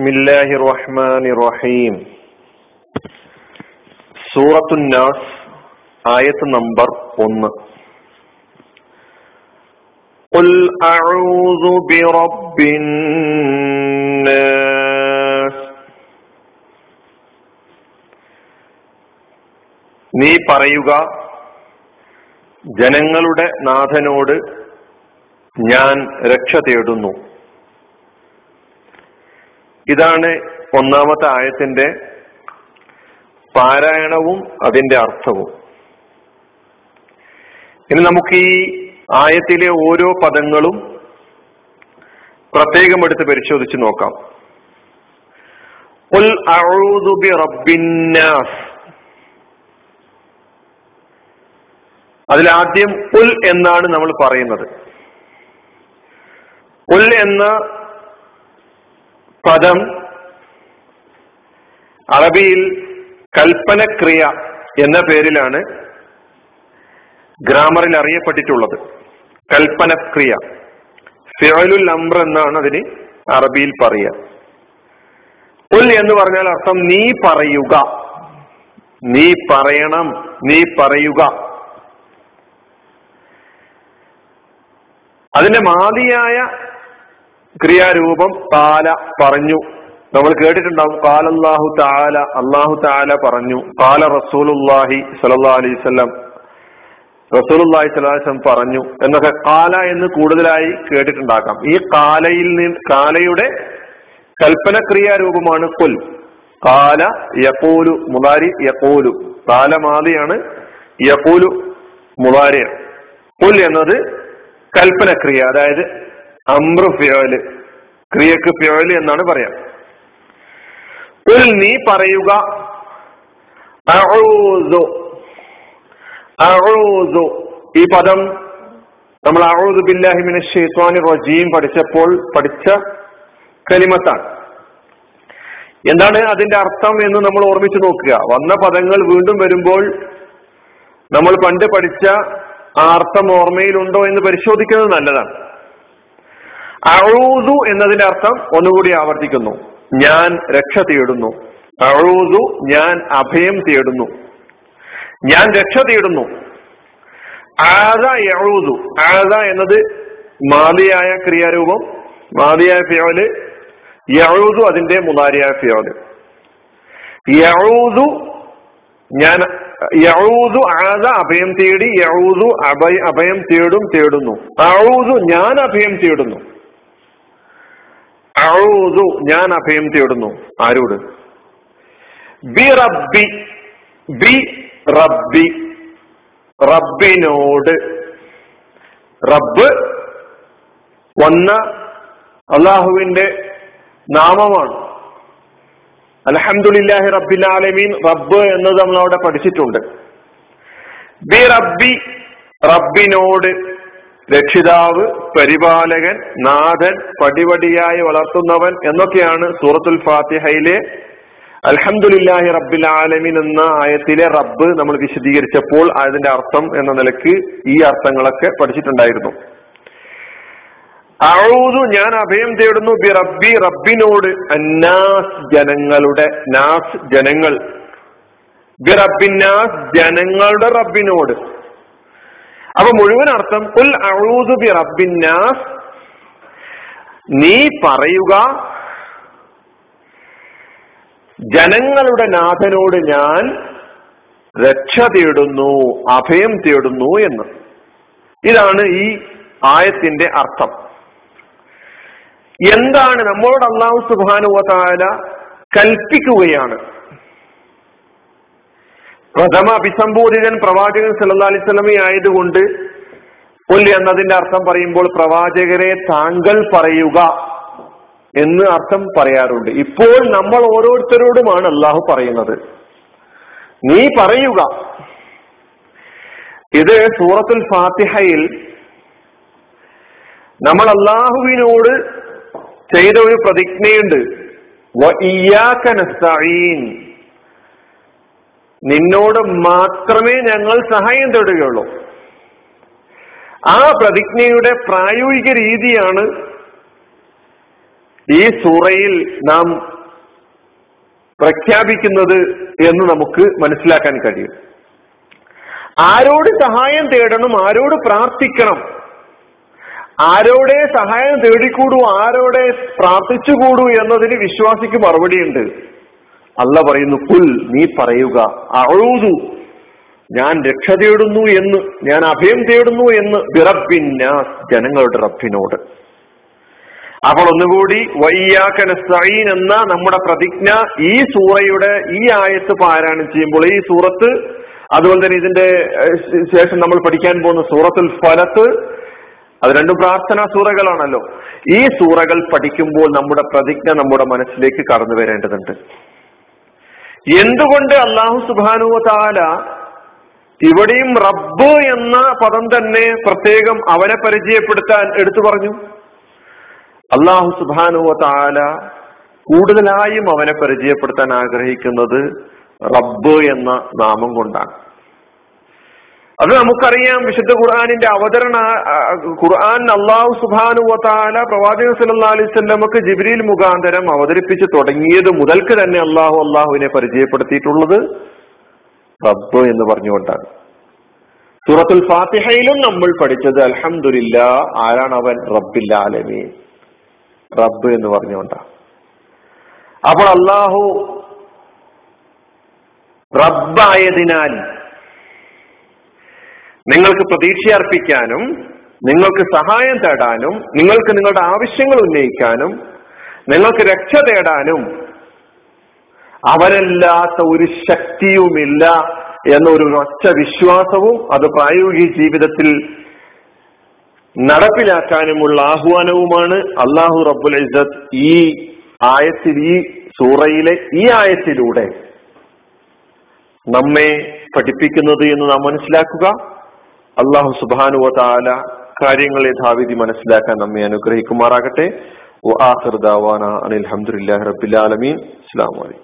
بسم الله الرحمن الرحيم സൂറത്തു നാസ് ആയത്ത് നമ്പർ ഒന്ന് قل أعوذ برب الناس നീ പറയുക ജനങ്ങളുടെ നാഥനോട് ഞാൻ രക്ഷ തേടുന്നു ഇതാണ് ഒന്നാമത്തെ ആയത്തിന്റെ പാരായണവും അതിന്റെ അർത്ഥവും. ഇനി നമുക്ക് ഈ ആയത്തിലെ ഓരോ പദങ്ങളും പ്രത്യേകം എടുത്ത് പരിശോധിച്ച് നോക്കാം. ഉൽ ബി റബ്ബിന്നാസ് അതിലാദ്യം ഉൽ എന്നാണ് നമ്മൾ പറയുന്നത്. ഉൽ എന്ന പദം. അറബിയിൽ കൽപ്പനക്രിയ എന്ന പേരിലാണ് ഗ്രാമറിൽ അറിയപ്പെട്ടിട്ടുള്ളത്. കൽപ്പനക്രിയ. ഫിയലുൽ അംർ എന്നാണ് അതിന് അറബിയിൽ പറയുക. ഉൽ എന്ന് പറഞ്ഞാൽ അർത്ഥം നീ പറയുക. നീ പറയണം. നീ പറയുക. അതിന്റെ മാതിയായ ക്രിയാരൂപം താല പറഞ്ഞു. നമ്മൾ കേട്ടിട്ടുണ്ടാവും കാല അള്ളാഹു താല അള്ളാഹു താല പറഞ്ഞു കാല റസൂലുല്ലാഹി സലല്ലാ അലൈഹി സ്വലം റസൂലുല്ലാഹി സ്വലാസം പറഞ്ഞു എന്നൊക്കെ കാല എന്ന് കൂടുതലായി കേട്ടിട്ടുണ്ടാക്കാം. ഈ കാലയിൽ നിന്ന് കാലയുടെ കൽപ്പന ക്രിയാരൂപമാണ് കുൽ കാല യക്കോലു മുതാരി യക്കോലു കാല മാതിയാണ് യക്കോലു മുതാരി കൊൽ എന്നത് കൽപ്പനക്രിയ അതായത് അമ്രു ഫിയോൽ ക്രിയക്ക് ഫിയോൽ എന്നാണ് പറയാം. ഉൽ നീ പറയുക ഈ പദം നമ്മൾ അഊദു ബില്ലാഹി ഷൈത്വാനി റജീം പഠിച്ചപ്പോൾ പഠിച്ച കലിമത്താണ്. എന്താണ് അതിന്റെ അർത്ഥം എന്ന് നമ്മൾ ഓർമ്മിച്ചു നോക്കുക. വന്ന പദങ്ങൾ വീണ്ടും വരുമ്പോൾ നമ്മൾ പണ്ട് പഠിച്ച ആ അർത്ഥം ഓർമ്മയിലുണ്ടോ എന്ന് പരിശോധിക്കുന്നത് നല്ലതാണ്. അഴൂതു എന്നതിന്റെ അർത്ഥം ഒന്നുകൂടി ആവർത്തിക്കുന്നു. ഞാൻ രക്ഷ തേടുന്നു. അഴൂതു ഞാൻ അഭയം തേടുന്നു. ഞാൻ രക്ഷ തേടുന്നു. ആദ യഴൂതു ആദ എന്നത് മാതിയായ ക്രിയാരൂപം മാതിയായ ഫിയോൽ യഴൂതു അതിന്റെ മുതാരിയായ ഫിയോൽ. യഴൂതു ഞാൻ യഴൂതു ആദ അഭയം തേടി യഴൂതു അഭയ അഭയം തേടും തേടുന്നു. അഴൂതു ഞാൻ അഭയം തേടുന്നു. അഴൂതു ഞാൻ അഭയം തേടുന്നു. ആരോട്? ബി റബ്ബി ബി റബ്ബി റബ്ബിനോട്. റബ്ബ് വന്ന അള്ളാഹുവിന്റെ നാമമാണ്. അലഹമുല്ലാഹി റബ്ബിൽ ആലമീൻ റബ്ബ് എന്നത് നമ്മൾ അവിടെ പഠിച്ചിട്ടുണ്ട്. ബി റബ്ബി റബ്ബിനോട്. രക്ഷിതാവ് പരിപാലകൻ നാഥൻ പടിപടിയായി വളർത്തുന്നവൻ എന്നൊക്കെയാണ് സൂറത്തുൽ ഫാത്തിഹയിലെ അൽഹമുല്ലാഹി റബ്ബിൽ ആലമിൻ എന്ന ആയത്തിലെ റബ്ബ് നമ്മൾ വിശദീകരിച്ചപ്പോൾ അതിന്റെ അർത്ഥം എന്ന നിലയ്ക്ക് ഈ അർത്ഥങ്ങളൊക്കെ പഠിച്ചിട്ടുണ്ടായിരുന്നു. അഴൂതു ഞാൻ അഭയം തേടുന്നു ബി റബ്ബി റബ്ബിനോട് അന്നാസ് ജനങ്ങളുടെ നാസ് ജനങ്ങൾ. ബി റബ്ബിന്നാസ് ജനങ്ങളുടെ റബ്ബിനോട്. അപ്പൊ മുഴുവൻ അർത്ഥം ഉൽ ബി റബ്ബിന്നാസ് നീ പറയുക ജനങ്ങളുടെ നാഥനോട് ഞാൻ രക്ഷ തേടുന്നു അഭയം തേടുന്നു എന്ന്. ഇതാണ് ഈ ആയത്തിന്റെ അർത്ഥം. എന്താണ് നമ്മളോട് അള്ളാഹു സുബാനുവതാല കൽപ്പിക്കുകയാണ്. പ്രഥമ അഭിസംബോധിതൻ പ്രവാചകൻ സല്ലാ അലിസ്ലമി ആയതുകൊണ്ട് കൊല്ലി എന്നതിന്റെ അർത്ഥം പറയുമ്പോൾ പ്രവാചകരെ താങ്കൾ പറയുക എന്ന് അർത്ഥം പറയാറുണ്ട്. ഇപ്പോൾ നമ്മൾ ഓരോരുത്തരോടുമാണ് അള്ളാഹു പറയുന്നത്. നീ പറയുക. ഇത് സൂറത്തുൽ ഫാത്തിഹയിൽ നമ്മൾ അള്ളാഹുവിനോട് ചെയ്ത ഒരു പ്രതിജ്ഞയുണ്ട്. നിന്നോട് മാത്രമേ ഞങ്ങൾ സഹായം തേടുകയുള്ളൂ. ആ പ്രതിജ്ഞയുടെ പ്രായോഗിക രീതിയാണ് ഈ സൂറയിൽ നാം പ്രഖ്യാപിക്കുന്നത് എന്ന് നമുക്ക് മനസ്സിലാക്കാൻ കഴിയും. ആരോട് സഹായം തേടണം ആരോട് പ്രാർത്ഥിക്കണം ആരോടെ സഹായം തേടിക്കൂടൂ ആരോടെ പ്രാർത്ഥിച്ചുകൂടൂ എന്നതിന് വിശ്വാസിക്ക് മറുപടിയുണ്ട്. അല്ല പറയുന്നു കുൽ നീ പറയുക. അഴുതു ഞാൻ രക്ഷ തേടുന്നു എന്ന് ഞാൻ അഭയം തേടുന്നു എന്ന് ബിറബിന്നാസ് ജനങ്ങളുടെ റബ്ബിനോട്. അപ്പോൾ ഒന്നുകൂടി വയ്യാക്കനസ്തീൻ എന്ന നമ്മുടെ പ്രതിജ്ഞ ഈ സൂറയുടെ ഈ ആയത്ത് പാരായണം ചെയ്യുമ്പോൾ ഈ സൂറത്ത് അതുപോലെ തന്നെ ഇതിന്റെ ശേഷം നമ്മൾ പഠിക്കാൻ പോകുന്ന സൂറത്തുൽ ഫലത്ത് അത് രണ്ടും പ്രാർത്ഥനാ സൂറകളാണല്ലോ. ഈ സൂറകൾ പഠിക്കുമ്പോൾ നമ്മുടെ പ്രതിജ്ഞ നമ്മുടെ മനസ്സിലേക്ക് കടന്നു വരേണ്ടതുണ്ട്. എന്തുകൊണ്ട് അള്ളാഹു സുബാനുവ താല ഇവിടെയും റബ്ബ് എന്ന പദം തന്നെ പ്രത്യേകം അവനെ പരിചയപ്പെടുത്താൻ എടുത്തു പറഞ്ഞു? അള്ളാഹു സുബാനുവ താല കൂടുതലായും അവനെ പരിചയപ്പെടുത്താൻ ആഗ്രഹിക്കുന്നത് റബ്ബ് എന്ന നാമം കൊണ്ടാണ്. അത് നമുക്കറിയാം വിശുദ്ധ ഖുർആാനിന്റെ അവതരണ ഖുർആൻ അള്ളാഹു സുബാനു വാല പ്രവാചകൻ സല്ലാ അലൈവല്ലമക്ക് ജിബ്രീൽ മുഖാന്തരം അവതരിപ്പിച്ച് തുടങ്ങിയത് മുതൽക്ക് തന്നെ അള്ളാഹു അള്ളാഹുവിനെ പരിചയപ്പെടുത്തിയിട്ടുള്ളത് റബ്ബ് എന്ന് പറഞ്ഞുകൊണ്ടാണ്. സൂറത്തുൽ ഫാത്തിഹയിലും നമ്മൾ പഠിച്ചത് അലഹമില്ല ആരാണ് അവൻ? റബ്ബില്ല ആലമീൻ. റബ്ബ് എന്ന് പറഞ്ഞുകൊണ്ടാണ്. അപ്പോൾ അള്ളാഹു റബ്ബായതിനാൽ നിങ്ങൾക്ക് പ്രതീക്ഷ അർപ്പിക്കാനും നിങ്ങൾക്ക് സഹായം തേടാനും നിങ്ങൾക്ക് നിങ്ങളുടെ ആവശ്യങ്ങൾ ഉന്നയിക്കാനും നിങ്ങൾക്ക് രക്ഷ തേടാനും അവരല്ലാത്ത ഒരു ശക്തിയുമില്ല എന്നൊരു ഒറ്റ വിശ്വാസവും അത് പ്രായോഗിക ജീവിതത്തിൽ നടപ്പിലാക്കാനുമുള്ള ആഹ്വാനവുമാണ് അള്ളാഹു റബ്ബുൽ ഇസത്ത് ഈ ആയത്തിൽ ഈ സൂറയിലെ ഈ ആയത്തിലൂടെ നമ്മെ പഠിപ്പിക്കുന്നത് എന്ന് നാം മനസ്സിലാക്കുക. അള്ളാഹു സുബാനുവ താല കാര്യങ്ങൾ യഥാവിധി മനസ്സിലാക്കാൻ നമ്മെ അനുഗ്രഹിക്കുമാറാകട്ടെ. അനിൽ അഹമ്മദില്ലാ റബിലാലമീൻ അസ്സാം വലൈക്കും